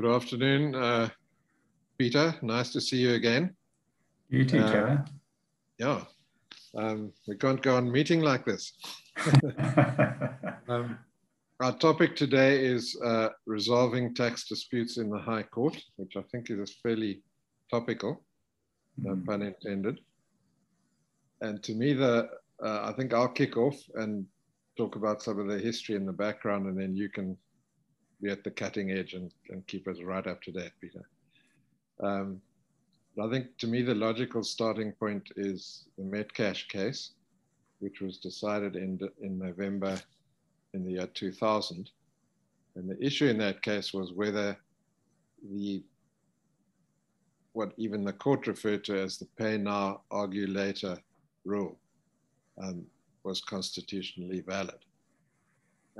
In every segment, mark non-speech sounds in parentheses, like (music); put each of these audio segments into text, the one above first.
Good afternoon, uh, Peter. Nice to see you again. You too, uh, Kevin. Yeah, um, we can't go on meeting like this. (laughs) um, our topic today is uh, resolving tax disputes in the High Court, which I think is fairly topical, no mm. pun intended. And to me, the uh, I think I'll kick off and talk about some of the history and the background, and then you can be at the cutting edge and, and keep us right up to date, Peter. Um, I think to me, the logical starting point is the Metcash case, which was decided in, in November in the year 2000. And the issue in that case was whether the what even the court referred to as the pay now, argue later rule um, was constitutionally valid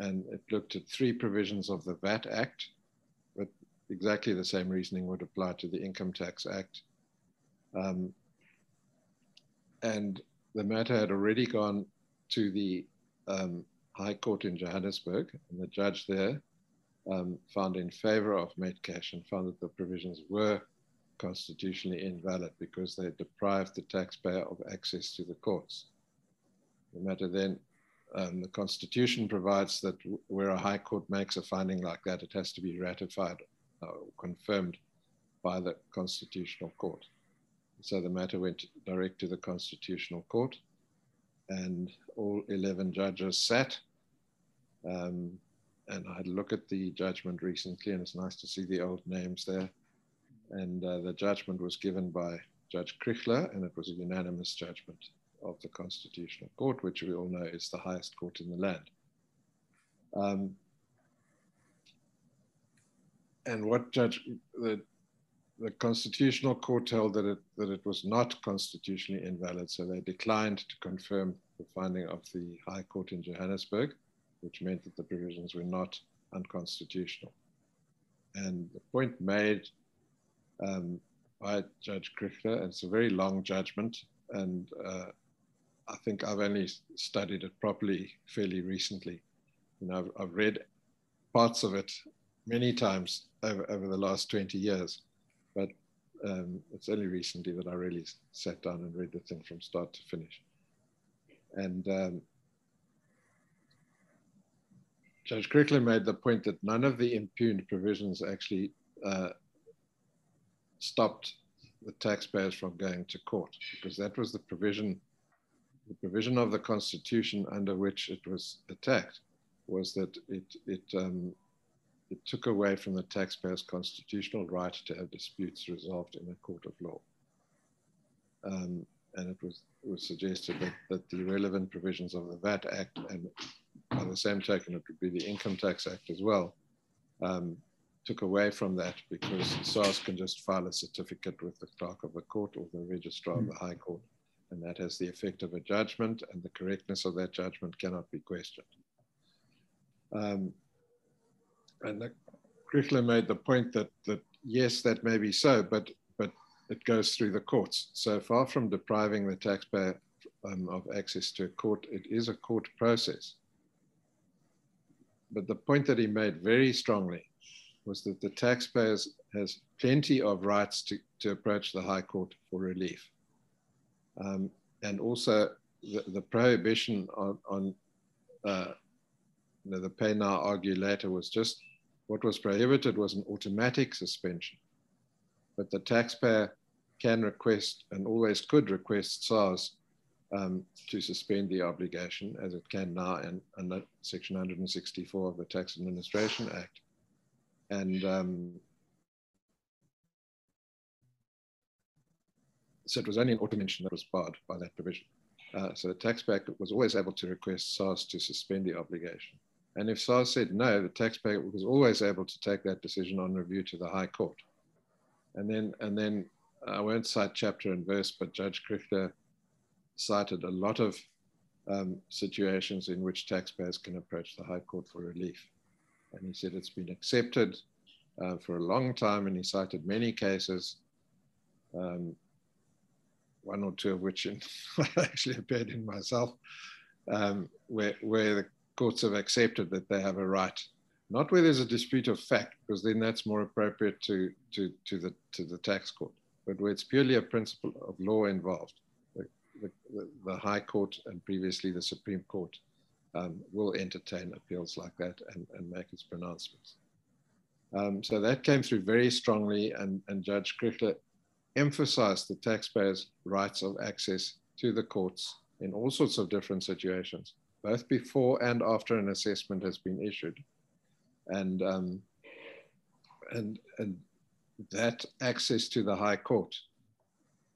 and it looked at three provisions of the VAT Act, but exactly the same reasoning would apply to the Income Tax Act. Um, and the matter had already gone to the um, High Court in Johannesburg, and the judge there um, found in favor of Metcash and found that the provisions were constitutionally invalid because they deprived the taxpayer of access to the courts. The matter then um, the Constitution provides that where a High Court makes a finding like that, it has to be ratified or uh, confirmed by the Constitutional Court. So the matter went direct to the Constitutional Court, and all 11 judges sat. Um, and I had a look at the judgment recently, and it's nice to see the old names there. And uh, the judgment was given by Judge Kriegler, and it was a unanimous judgment of the Constitutional Court, which we all know is the highest court in the land. Um, and what Judge the the Constitutional Court held that it that it was not constitutionally invalid, so they declined to confirm the finding of the High Court in Johannesburg, which meant that the provisions were not unconstitutional. And the point made um, by Judge Kriegler, and it's a very long judgment, and uh, I think I've only studied it properly fairly recently. You know, I've, I've read parts of it many times over, over the last 20 years, but um, it's only recently that I really sat down and read the thing from start to finish. And um, Judge Kriegler made the point that none of the impugned provisions actually uh, stopped the taxpayers from going to court because that was the provision the provision of the Constitution under which it was attacked was that it, it, um, it took away from the taxpayer's constitutional right to have disputes resolved in a court of law. Um, and it was, was suggested that, that the relevant provisions of the VAT Act, and by the same token, it would be the Income Tax Act as well, um, took away from that because SARS can just file a certificate with the clerk of the court or the registrar of the High Court and that has the effect of a judgment, and the correctness of that judgment cannot be questioned. Um, and the Kriegler made the point that, that yes, that may be so, but, but it goes through the courts. So far from depriving the taxpayer um, of access to a court, it is a court process. But the point that he made very strongly was that the taxpayers has plenty of rights to, to approach the High Court for relief. Um, and also the, the, prohibition on, on uh, you know, the pay now, argue later was just what was prohibited was an automatic suspension. But the taxpayer can request and always could request SARS um, to suspend the obligation as it can now in, under Section 164 of the Tax Administration Act. And um, So it was only an auto-mention that was barred by that provision. Uh, so the taxpayer was always able to request SARS to suspend the obligation. And if SARS said no, the taxpayer was always able to take that decision on review to the High Court. And then, and then I won't cite chapter and verse, but Judge Kriegler cited a lot of um, situations in which taxpayers can approach the High Court for relief. And he said it's been accepted uh, for a long time, and he cited many cases um, one or two of which (laughs) actually appeared in myself, um, where, where the courts have accepted that they have a right not where there's a dispute of fact, because then that's more appropriate to, to, to, the, to the tax court, but where it's purely a principle of law involved. The, the, the High Court and previously the Supreme Court um, will entertain appeals like that and, and make its pronouncements. Um, so that came through very strongly, and, and Judge Kriegler emphasized the taxpayers' rights of access to the courts in all sorts of different situations, both before and after an assessment has been issued. And, um, and, and that access to the High Court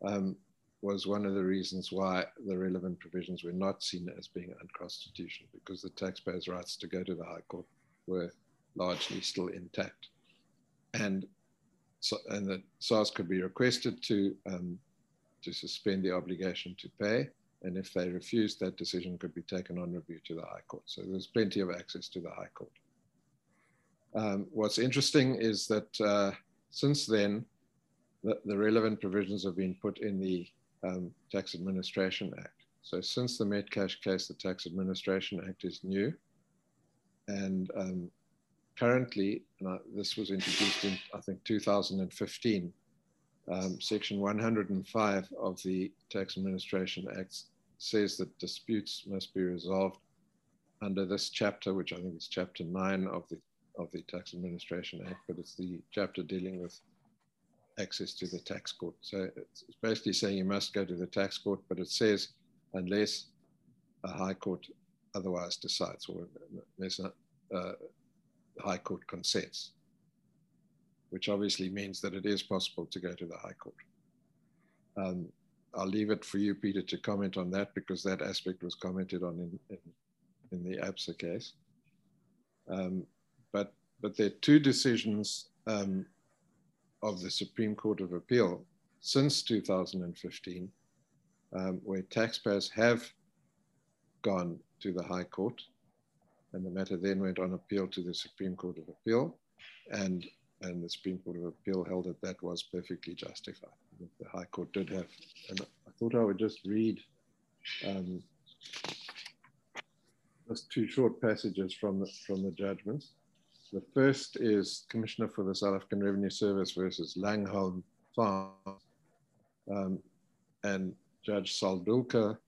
um, was one of the reasons why the relevant provisions were not seen as being unconstitutional, because the taxpayers' rights to go to the High Court were largely still intact. And and that SARS could be requested to, um, to suspend the obligation to pay. And if they refused, that decision could be taken on review to the High Court. So there's plenty of access to the High Court. Um, what's interesting is that uh, since then, the, the, relevant provisions have been put in the um, Tax Administration Act. So since the Metcash case, the Tax Administration Act is new. And um, currently, This was introduced in, I think, 2015, um, Section 105 of the Tax Administration Act says that disputes must be resolved under this chapter, which I think is chapter 9 of the, of the Tax Administration Act, but it's the chapter dealing with access to the tax court. So it's basically saying you must go to the tax court, but it says unless a high court otherwise decides, or unless a, uh, the High Court consents, which obviously means that it is possible to go to the High Court. Um, I'll leave it for you, Peter, to comment on that because that aspect was commented on in, in, in the ABSA case. Um, but, but there are two decisions um, of the Supreme Court of Appeal since 2015 um, where taxpayers have gone to the High Court and the matter then went on appeal to the Supreme Court of Appeal, and and the Supreme Court of Appeal held that that was perfectly justified. The High Court did have, and I thought I would just read um, just two short passages from the, from the judgments. The first is Commissioner for the South African Revenue Service versus Langholm Farm, um, and Judge Saldulker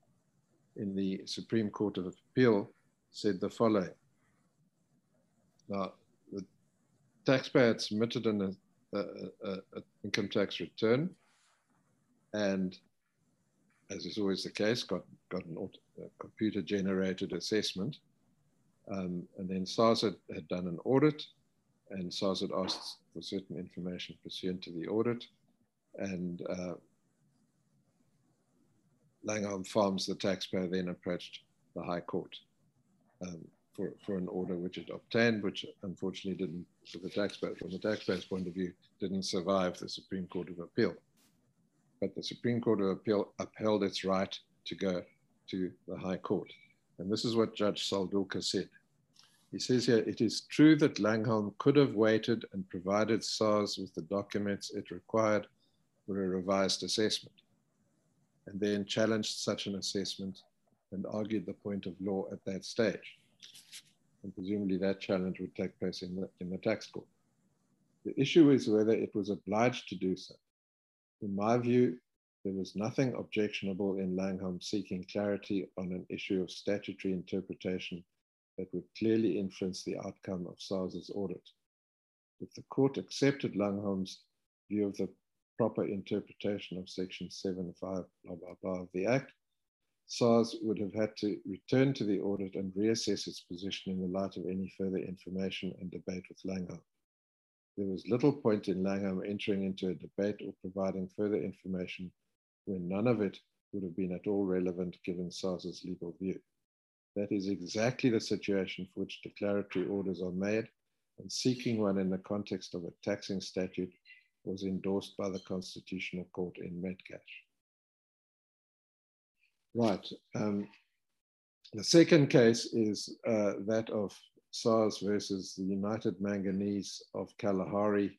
in the Supreme Court of Appeal said the following. Now, the taxpayer had submitted an a, a, a income tax return and as is always the case, got, got an computer generated assessment. Um, and then SARS had, had, done an audit and SARS had asked for certain information pursuant to the audit. And uh, Langholm Farms, the taxpayer, then approached the High Court um, for, for an order which it obtained, which unfortunately didn't, for the taxpayer, from the taxpayer's point of view, didn't survive the Supreme Court of Appeal. But the Supreme Court of Appeal upheld its right to go to the High Court. And this is what Judge Saldulker said. He says here, it is true that Langholm could have waited and provided SARS with the documents it required for a revised assessment, and then challenged such an assessment and argued the point of law at that stage. And presumably that challenge would take place in the, in the tax court. The issue is whether it was obliged to do so. In my view, there was nothing objectionable in Langholm seeking clarity on an issue of statutory interpretation that would clearly influence the outcome of SARS's audit. If the court accepted Langholm's view of the proper interpretation of section 7.5 blah, blah, blah of the Act, SARS would have had to return to the audit and reassess its position in the light of any further information and debate with Langholm. There was little point in Langholm entering into a debate or providing further information when none of it would have been at all relevant given SARS's legal view. That is exactly the situation for which declaratory orders are made, and seeking one in the context of a taxing statute was endorsed by the Constitutional Court in Metcash. Right. Um, the second case is uh, that of SARS versus the United Manganese of Kalahari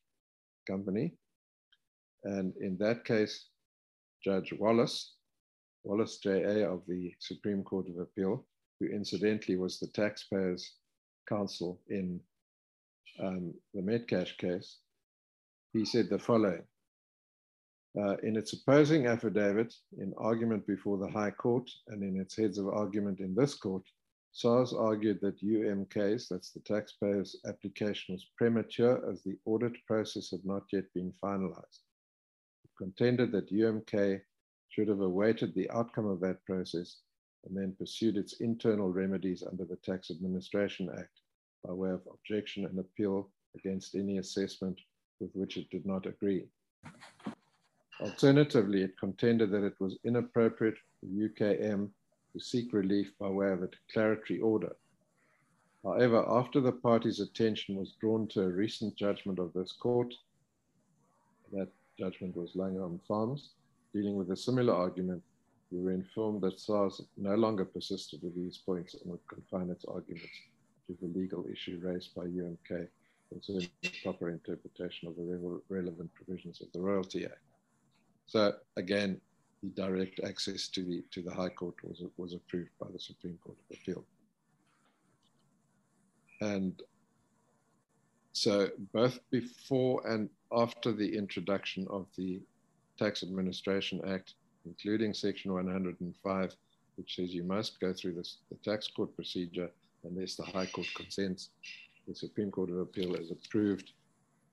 Company. And in that case, Judge Wallis, Wallis JA of the Supreme Court of Appeal, who incidentally was the taxpayers' counsel in um, the Metcash case, he said the following. Uh, in its opposing affidavit, in argument before the High Court, and in its heads of argument in this court, SARS argued that UMK's, that's the taxpayer's application, was premature as the audit process had not yet been finalized. It contended that UMK should have awaited the outcome of that process and then pursued its internal remedies under the Tax Administration Act by way of objection and appeal against any assessment with which it did not agree. Alternatively, it contended that it was inappropriate for UKM to seek relief by way of a declaratory order. However, after the party's attention was drawn to a recent judgment of this court, that judgment was Langholm Farms, dealing with a similar argument, we were informed that SARS no longer persisted with these points and would confine its arguments to the legal issue raised by UMK concerning the proper interpretation of the re relevant provisions of the Royalty Act. So again, the direct access to the to the High Court was was approved by the Supreme Court of Appeal. And so both before and after the introduction of the Tax Administration Act, including Section 105, which says you must go through this, the tax court procedure unless the High Court consents, the Supreme Court of Appeal has approved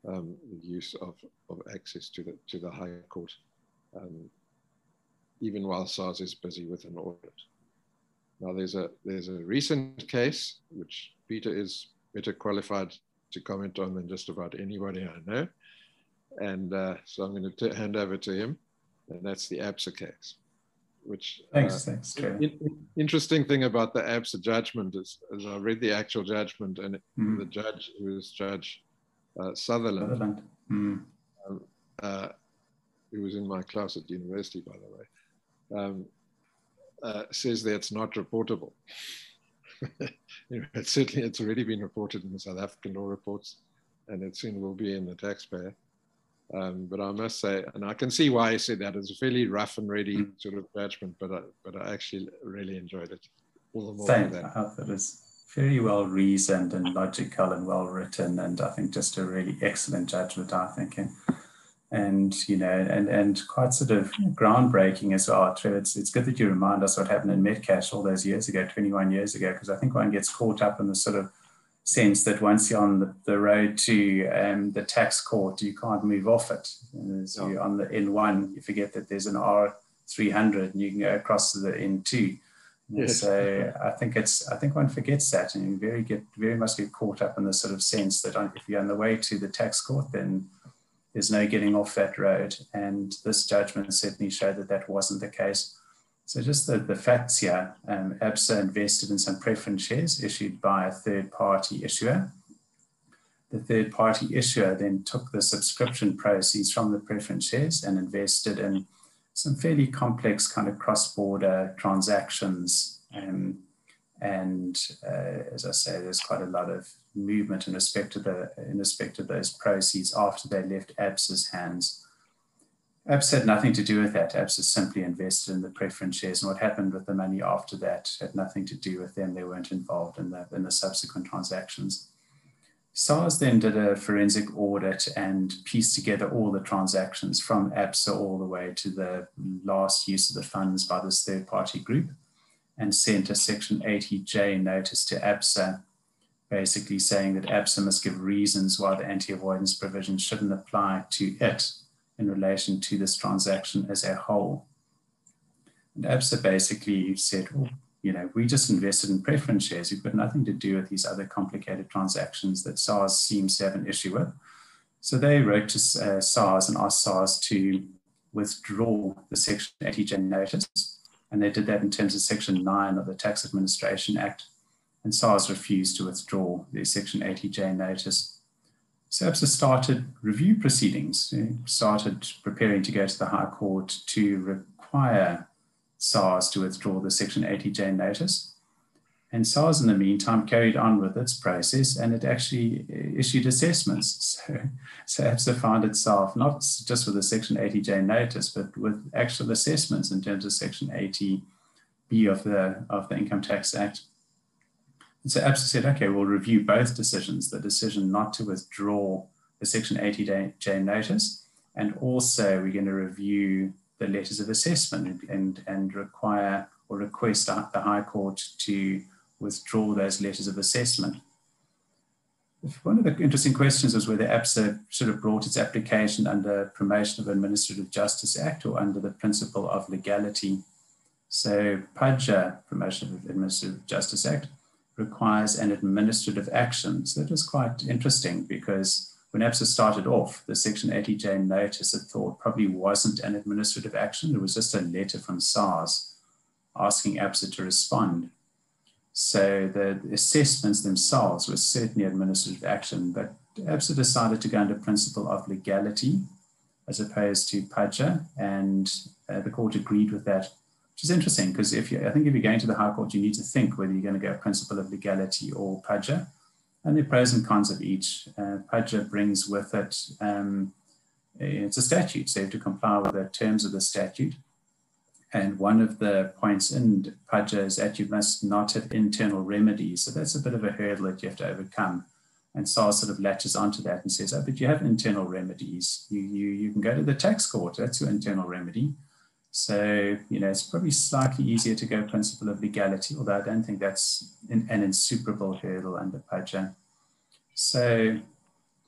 um, the use of, of access to the, to the High Court, um, even while SARS is busy with an audit. Now, there's a, there's a recent case, which Peter is better qualified to comment on than just about anybody I know. And uh, so I'm going to hand over to him, and that's the ABSA case which thanks, uh, thanks. In, interesting thing about the ABSA judgment is, is I read the actual judgment and mm. the judge who was Judge uh, Sutherland, Sutherland. Mm. Um, uh, who was in my class at university, by the way, um, uh, says that it's not reportable. (laughs) you know, it's certainly it's already been reported in the South African law reports, and it soon will be in the taxpayer. Um, but I must say, and I can see why he said that. It's a fairly rough and ready mm. sort of judgment, but I, but I actually really enjoyed it. All the more Same. I thought it was very well reasoned and logical and well written, and I think just a really excellent judgment. I think, and, and you know, and and quite sort of groundbreaking as well. True, it's it's good that you remind us what happened in Metcash all those years ago, 21 years ago, because I think one gets caught up in the sort of sense that once you're on the, the road to um, the tax court, you can't move off it. So you're on the N1, you forget that there's an R300 and you can go across to the N2. Yes. So I think it's I think one forgets that, and you very get very much get caught up in the sort of sense that if you're on the way to the tax court, then there's no getting off that road. And this judgment certainly showed that that wasn't the case. So just the, the facts here, um, ABSA invested in some preference shares issued by a third party issuer. The third party issuer then took the subscription proceeds from the preference shares and invested in some fairly complex kind of cross-border transactions. Um, and uh, as I say, there's quite a lot of movement in respect to the in respect to those proceeds after they left ABSA's hands. ABS had nothing to do with that. ABS simply invested in the preference shares, and what happened with the money after that had nothing to do with them. They weren't involved in the, in the subsequent transactions. SARS then did a forensic audit and pieced together all the transactions from ABSA all the way to the last use of the funds by this third party group and sent a Section 80J notice to ABSA, basically saying that ABSA must give reasons why the anti avoidance provision shouldn't apply to it in relation to this transaction as a whole. And ABSA basically said, well, you know, we just invested in preference shares. We've got nothing to do with these other complicated transactions that SARS seems to have an issue with. So they wrote to uh, SARS and asked SARS to withdraw the Section 80J notice. And they did that in terms of Section 9 of the Tax Administration Act. And SARS refused to withdraw the Section 80J notice. SABSA started review proceedings, started preparing to go to the High Court to require SARS to withdraw the Section 80J notice. And SARS, in the meantime, carried on with its process and it actually uh, issued assessments. (laughs) So SABSA found itself not just with the Section 80J notice, but with actual assessments in terms of Section 80B of the, of the Income Tax Act so ABSA said, okay, we'll review both decisions, the decision not to withdraw the Section 80J notice, and also we're going to review the letters of assessment and, and require or request the High Court to withdraw those letters of assessment. One of the interesting questions was whether ABSA sort of brought its application under Promotion of Administrative Justice Act or under the principle of legality. So PAJA, Promotion of Administrative Justice Act, requires an administrative action. So that was quite interesting because when ABSA started off, the Section 80J notice it thought probably wasn't an administrative action. It was just a letter from SARS asking ABSA to respond. So the assessments themselves were certainly administrative action, but ABSA decided to go under principle of legality as opposed to PAJA, and uh, the court agreed with that, which is interesting because if you, I think if you're going to the High Court, you need to think whether you're going to go principle of legality or PAJA, and the pros and cons of each. Uh, brings with it um, it's a statute, so you have to comply with the terms of the statute. And one of the points in PAJA is that you must not have internal remedies. So that's a bit of a hurdle that you have to overcome. And SARS sort of latches onto that and says, oh, but you have internal remedies. You, you, you can go to the tax court. That's your internal remedy. So, you know, it's probably slightly easier to go principle of legality, although I don't think that's an, an insuperable hurdle under PAJA. So,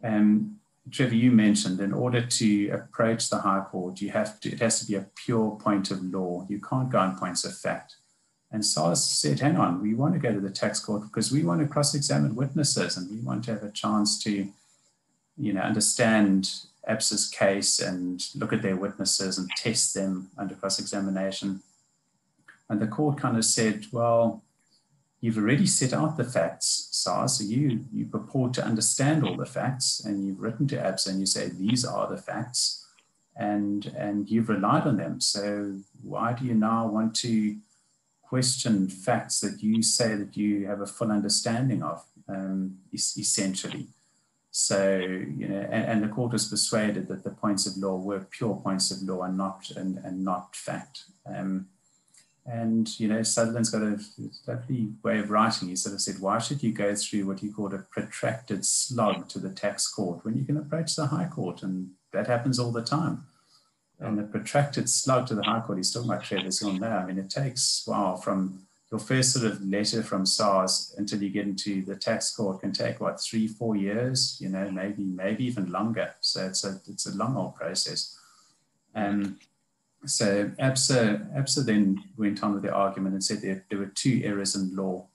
um, Trevor, you mentioned in order to approach the High Court, you have to, it has to be a pure point of law. You can't go on points of fact. And SARS said, hang on, we want to go to the tax court because we want to cross-examine witnesses and we want to have a chance to, you know, understand ABSA's case and look at their witnesses and test them under cross-examination. And the court kind of said, well, you've already set out the facts, SARS, so you, you purport to understand all the facts and you've written to ABSA and you say, these are the facts and, and you've relied on them. So why do you now want to question facts that you say that you have a full understanding of, um, essentially? So, you know, and, and, the court was persuaded that the points of law were pure points of law and not, and, and not fact. Um, and, you know, Sutherland's got a lovely way of writing. He sort of said, why should you go through what he called a protracted slog to the tax court when you can approach the High Court? And that happens all the time. And the protracted slog to the High Court, he's talking about Trevor's on there. I mean, it takes, wow, from your first sort of letter from SARS until you get into the tax court can take, what, three, four years, you know, maybe, maybe even longer. So it's a, it's a long old process. And so ABSA, ABSA then went on with the argument and said there, there were two errors in law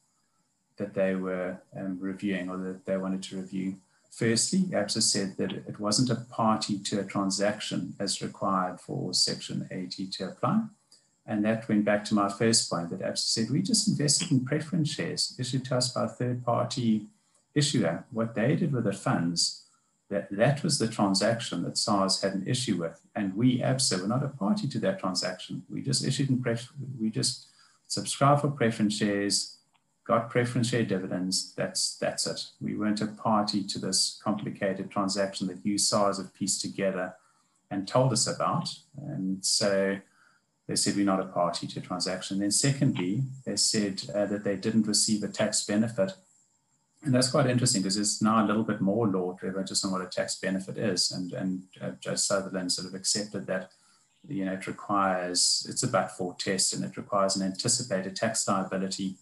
that they were um, reviewing or that they wanted to review. Firstly, ABSA said that it wasn't a party to a transaction as required for Section 80 to apply. And that went back to my first point that ABSA said we just invested in preference shares issued to us by a third party issuer. What they did with the funds that that was the transaction that SARS had an issue with. And we, ABSA, were not a party to that transaction. We just issued in pref- we just subscribed for preference shares, got preference share dividends. That's that's it. We weren't a party to this complicated transaction that you SARS have pieced together and told us about. And so they said we're not a party to a transaction. Then secondly, they said uh, that they didn't receive a tax benefit and that's quite interesting because it's now a little bit more law driven just on what a tax benefit is. And, and uh, Judge Sutherland sort of accepted that, you know, it requires, it's a but-for test and it requires an anticipated tax liability.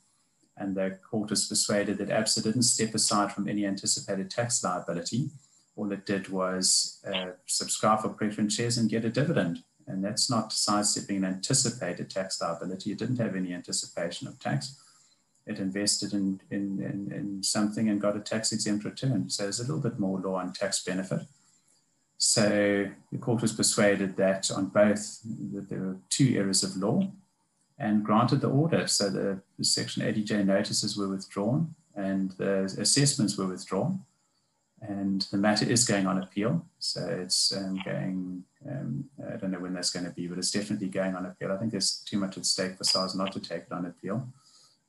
And the court was persuaded that ABSA didn't step aside from any anticipated tax liability. All it did was uh, subscribe for preference shares and get a dividend. And that's not sidestepping an anticipated tax liability. It didn't have any anticipation of tax it invested in, in, in, in, something and got a tax exempt return. So there's a little bit more law on tax benefit. So the court was persuaded that on both that there were two errors of law and granted the order. So the, the Section 80J notices were withdrawn and the assessments were withdrawn. And the matter is going on appeal. So it's um, going, um, I don't know when that's going to be, but it's definitely going on appeal. I think there's too much at stake for SARS not to take it on appeal.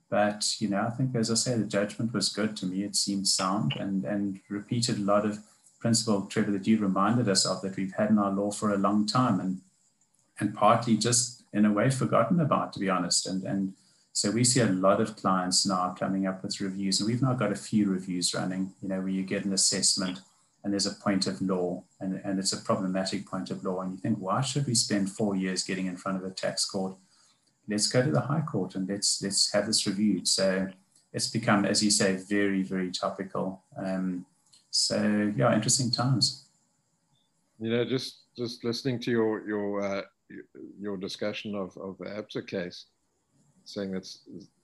But you know, I think as I say, the judgment was good to me. It seemed sound and and repeated a lot of principle, Trevor, that you reminded us of that we've had in our law for a long time and and partly just in a way forgotten about, to be honest. And and So we see a lot of clients now coming up with reviews, and we've now got a few reviews running, you know, where you get an assessment and there's a point of law and, and it's a problematic point of law. And you think, why should we spend four years getting in front of a tax court? Let's go to the High Court and let's let's have this reviewed. So it's become, as you say, very, very topical. Um, so yeah, interesting times. You know, just just listening to your your uh, your discussion of, of the ABSA case, saying that's,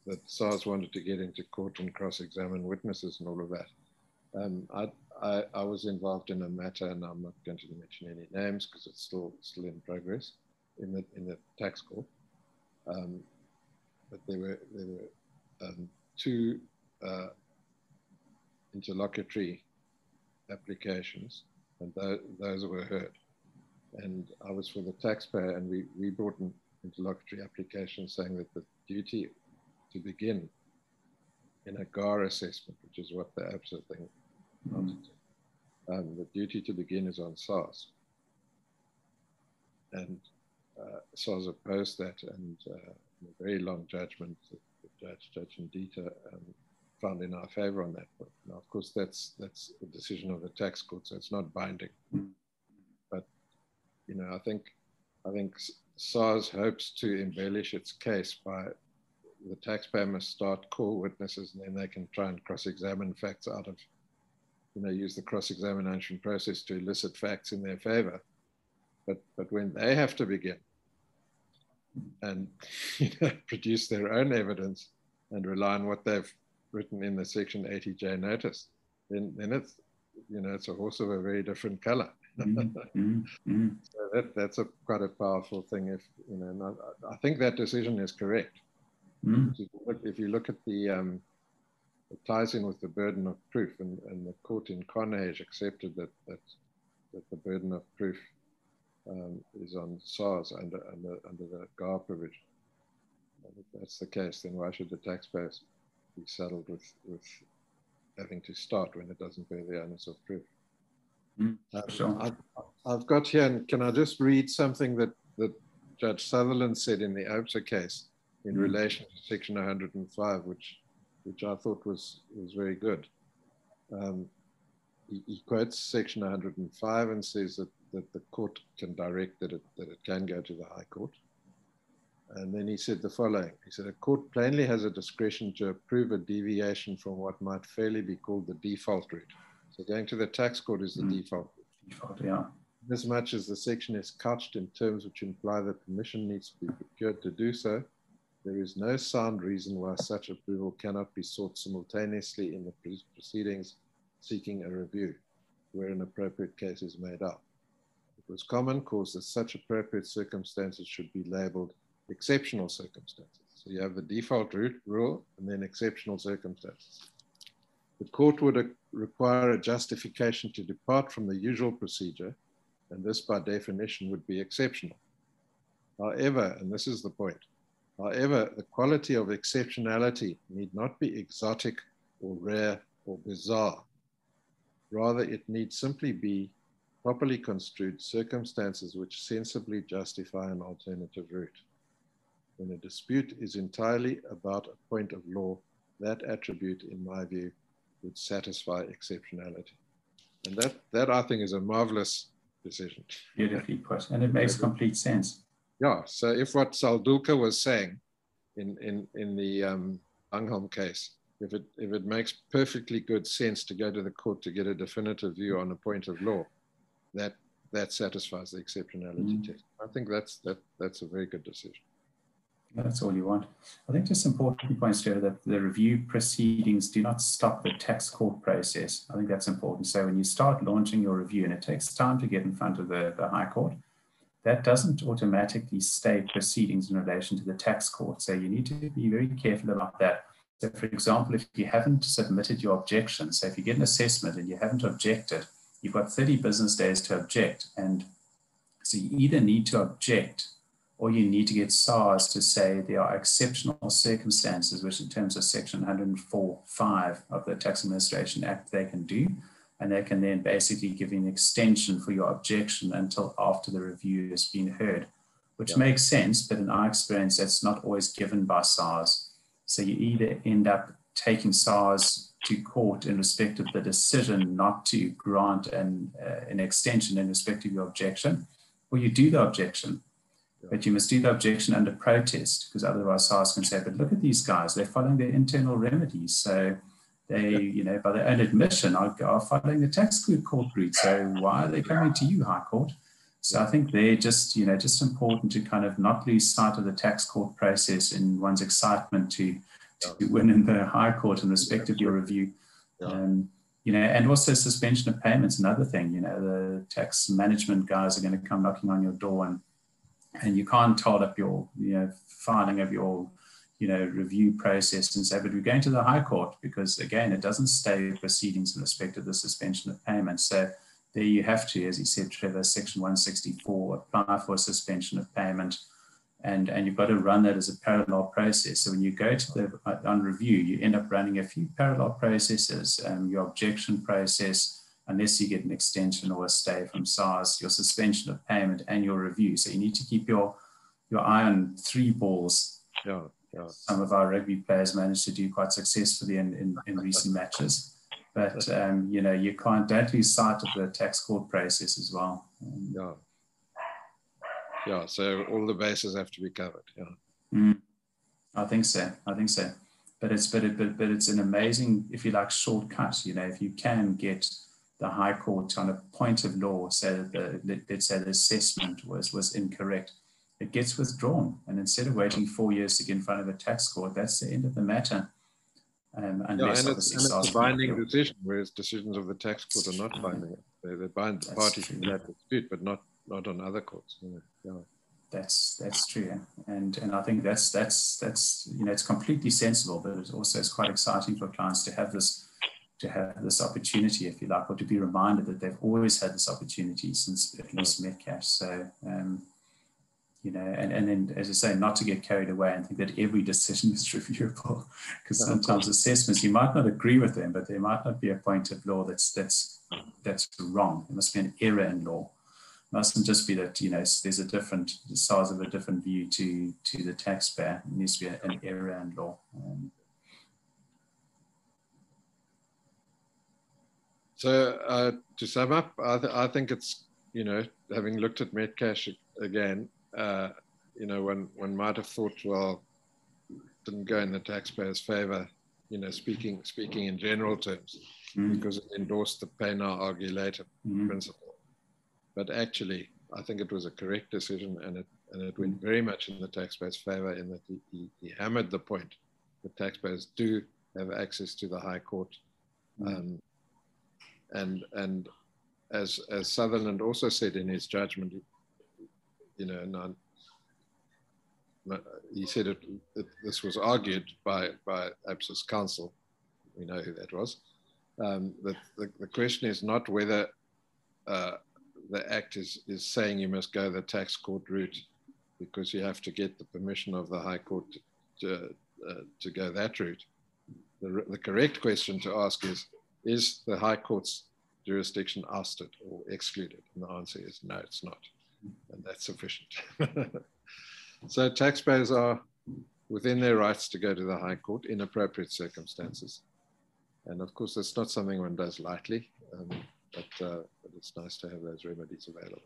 that SARS wanted to get into court and cross-examine witnesses and all of that. Um, I, I, I, was involved in a matter, and I'm not going to mention any names because it's still still in progress in the in the tax court. Um, but there were there were um, two uh, interlocutory applications, and th those were heard. And I was for the taxpayer, and we, we brought an interlocutory application saying that the duty to begin in a GAAR assessment, which is what the ABSA thing to, um, the duty to begin is on SARS. And uh, SARS opposed that, and uh, a very long judgment, the judge, Judge Ndita, um, found in our favor on that. But now, of course, that's that's a decision of the tax court, so it's not binding. But you know, I think I think SARS hopes to embellish its case by the taxpayer must start call witnesses, and then they can try and cross-examine facts out of, you know, use the cross-examination process to elicit facts in their favor. But but when they have to begin and (laughs) you know, produce their own evidence and rely on what they've written in the Section 80J notice, then, then it's, you know, it's a horse of a very different color. mm-hmm. mm-hmm. (laughs) so that, that's a quite a powerful thing. If you know, I, I think that decision is correct. Mm-hmm. If, you look, if, you look, at the, um, it ties in with the burden of proof, and, and the court in Conhage accepted that that, that the burden of proof um, is on SARS under under under the GAAR provision. And if that's the case, then why should the taxpayers be saddled with, with having to start when it doesn't bear the onus of proof. Mm, um, sure. I've, I've, got here, and can I just read something that, that Judge Sutherland said in the ABSA case in mm. relation to Section 105, which, which I thought was, was very good. Um, he, he, quotes Section 105 and says that, that the court can direct that it, that it can go to the High Court. And then he said the following He said, A court plainly has a discretion to approve a deviation from what might fairly be called the default route. So going to the tax court is the mm. default route. Default, yeah. As much as the section is couched in terms which imply that permission needs to be procured to do so, there is no sound reason why such approval cannot be sought simultaneously in the proceedings seeking a review, where an appropriate case is made up. It was common cause that such appropriate circumstances should be labeled exceptional circumstances. So you have the default route, rule and then exceptional circumstances. The court would uh, require a justification to depart from the usual procedure, and this by definition would be exceptional. However, and this is the point, however, the quality of exceptionality need not be exotic or rare or bizarre. Rather, it need simply be properly construed circumstances which sensibly justify an alternative route when a dispute is entirely about a point of law, that attribute, in my view, would satisfy exceptionality. And that, that I think is a marvelous decision. Beautifully put. And it makes complete sense. Yeah. So if what Saldulker was saying in, in, in the um, Langholm case, if it, if it makes perfectly good sense to go to the court to get a definitive view on a point of law, that, that satisfies the exceptionality mm. test. I think that's, that, that's a very good decision. That's all you want. I think just important points here that the review proceedings do not stop the tax court process. I think that's important. So when you start launching your review, and it takes time to get in front of the, the High Court, that doesn't automatically stay proceedings in relation to the tax court. So you need to be very careful about that. So for example, if you haven't submitted your objection, so if you get an assessment and you haven't objected, you've got 30 business days to object. And so you either need to object or you need to get SARS to say there are exceptional circumstances, which in terms of section 104.5 of the Tax Administration Act, they can do. And they can then basically give you an extension for your objection until after the review has been heard, which yeah. makes sense. But in our experience, that's not always given by SARS. So you either end up taking SARS to court in respect of the decision not to grant an, uh, an extension in respect of your objection, or you do the objection. But you must do the objection under protest because otherwise SARS can say, but look at these guys, they're following their internal remedies. So they, you know, by their own admission, are, are following the tax court route. So why are they coming to you, High Court? So I think they're just, you know, just important to kind of not lose sight of the tax court process in one's excitement to, to win in the High Court in respect of your review. Um, you know, and also suspension of payments, another thing, you know, the tax management guys are going to come knocking on your door and and you can't hold up your, you know, filing of your, you know, review process and say, but we're going to the High Court because again, it doesn't stay proceedings in respect of the suspension of payments. So there you have to, as you said, Trevor, Section 164, apply for a suspension of payment, and, and you've got to run that as a parallel process. So when you go to the uh, on review, you end up running a few parallel processes, um, your objection process, unless you get an extension or a stay from SARS, your suspension of payment, and your review. So you need to keep your your eye on three balls. Yeah, yeah. Some of our rugby players managed to do quite successfully in, in, in recent matches. But um, you know, you can't don't lose sight of the tax court process as well. Um, yeah. Yeah. So all the bases have to be covered. Yeah. Mm, I think so. I think so. But it's but it, but, but it's an amazing, if you like, shortcut. You know, if you can get the High Court on a point of law say that the let's say the assessment was was incorrect, it gets withdrawn. And instead of waiting four years to get in front of a tax court, that's the end of the matter. Um, yeah, and it's, and it's a binding decision, whereas decisions of the tax court are not binding. They, they bind the parties in that dispute, but not not on other courts. Yeah. That's that's true, and and I think that's that's that's you know it's completely sensible, but it also is quite exciting for clients to have this to have this opportunity, if you like, or to be reminded that they've always had this opportunity since at least Metcash. So um, you know, and, and then, as I say, not to get carried away and think that every decision is (laughs) reviewable, because sometimes assessments you might not agree with them, but there might not be a point of law that's that's that's wrong. There must be an error in law. It mustn't just be that you know there's a different the size of a different view to to the taxpayer. It needs to be an error in law. Um, so uh, to sum up, I, th- I think it's you know having looked at Metcash again, uh, you know, one, one might have thought, well, didn't go in the taxpayer's favor, you know, speaking, speaking in general terms, mm. because it endorsed the pay now, argue later mm. principle. But actually, I think it was a correct decision and it, and it went very much in the taxpayer's favor in that he, he, he hammered the point that taxpayers do have access to the High Court. Mm. Um, and, and as, as Sutherland also said in his judgment, you know, he said it, it, this was argued by, by ABSA's counsel. We know who that was. Um, the, the, the, question is not whether uh, the act is, is saying you must go the tax court route because you have to get the permission of the High Court to, uh, to go that route. The, the correct question to ask is, is the High Court's jurisdiction ousted or excluded? And the answer is no, it's not and that's sufficient. (laughs) so taxpayers are within their rights to go to the High Court in appropriate circumstances. And of course, that's not something one does lightly, um, but, uh, but it's nice to have those remedies available.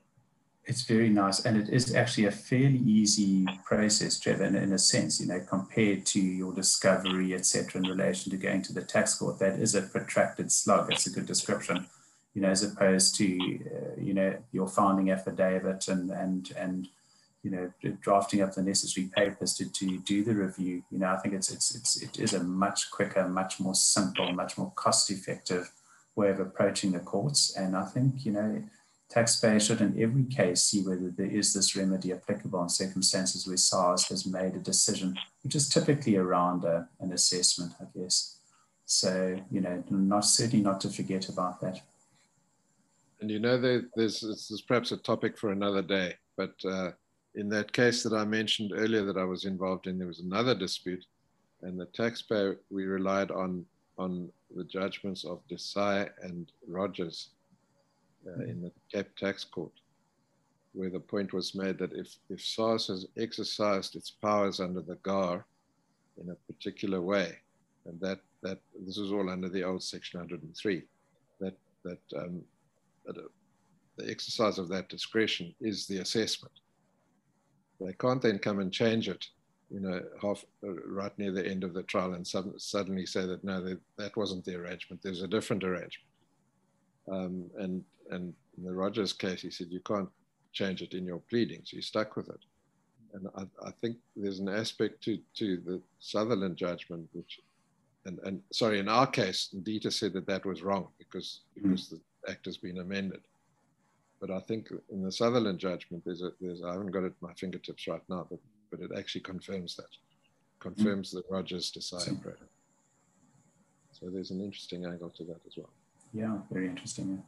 It's very nice, and it is actually a fairly easy process, Trevor, in, in a sense, you know, compared to your discovery, etc., in relation to going to the tax court. That is a protracted slug. That's a good description you know, as opposed to, uh, you know, your filing affidavit and, and, and, you know, drafting up the necessary papers to, to do the review. You know, I think it's, it's, it's, it is a much quicker, much more simple, much more cost effective way of approaching the courts. And I think, you know, taxpayers should in every case see whether there is this remedy applicable in circumstances where SARS has made a decision, which is typically around a, an assessment, I guess. So, you know, not certainly not to forget about that. And you know, there, there's, there's perhaps a topic for another day, but uh, in that case that I mentioned earlier that I was involved in, there was another dispute, and the taxpayer, we relied on, on the judgments of Desai and Rogers uh, in the Cape Tax Court, where the point was made that if, if SARS has exercised its powers under the GAAR in a particular way, and that that this is all under the old Section 103. That that, um, the exercise of that discretion is the assessment. They can't then come and change it, you know, half uh, right near the end of the trial and suddenly say that no, that, that wasn't the arrangement. There's a different arrangement. Um, and and in the Rogers case, he said you can't change it in your pleadings. You're stuck with it. And I, I think there's an aspect to, to the Sutherland judgment, which, and, and sorry, in our case, Ndita said that that was wrong because, because mm. the act has been amended. But I think in the Sutherland judgment, there's a, there's, I haven't got it at my fingertips right now, but, but it actually confirms that, confirms mm. the Rogers decided. So there's an interesting angle to that as well. Yeah, very interesting.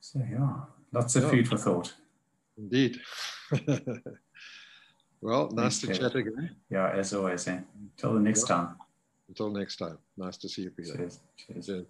So yeah, lots of yeah. food for thought. Indeed. (laughs) well, nice Thanks, to chat again. Yeah, as always. Eh? Until the next time. Until next time. Nice to see you, Peter. Cheers. Cheers. Cheers.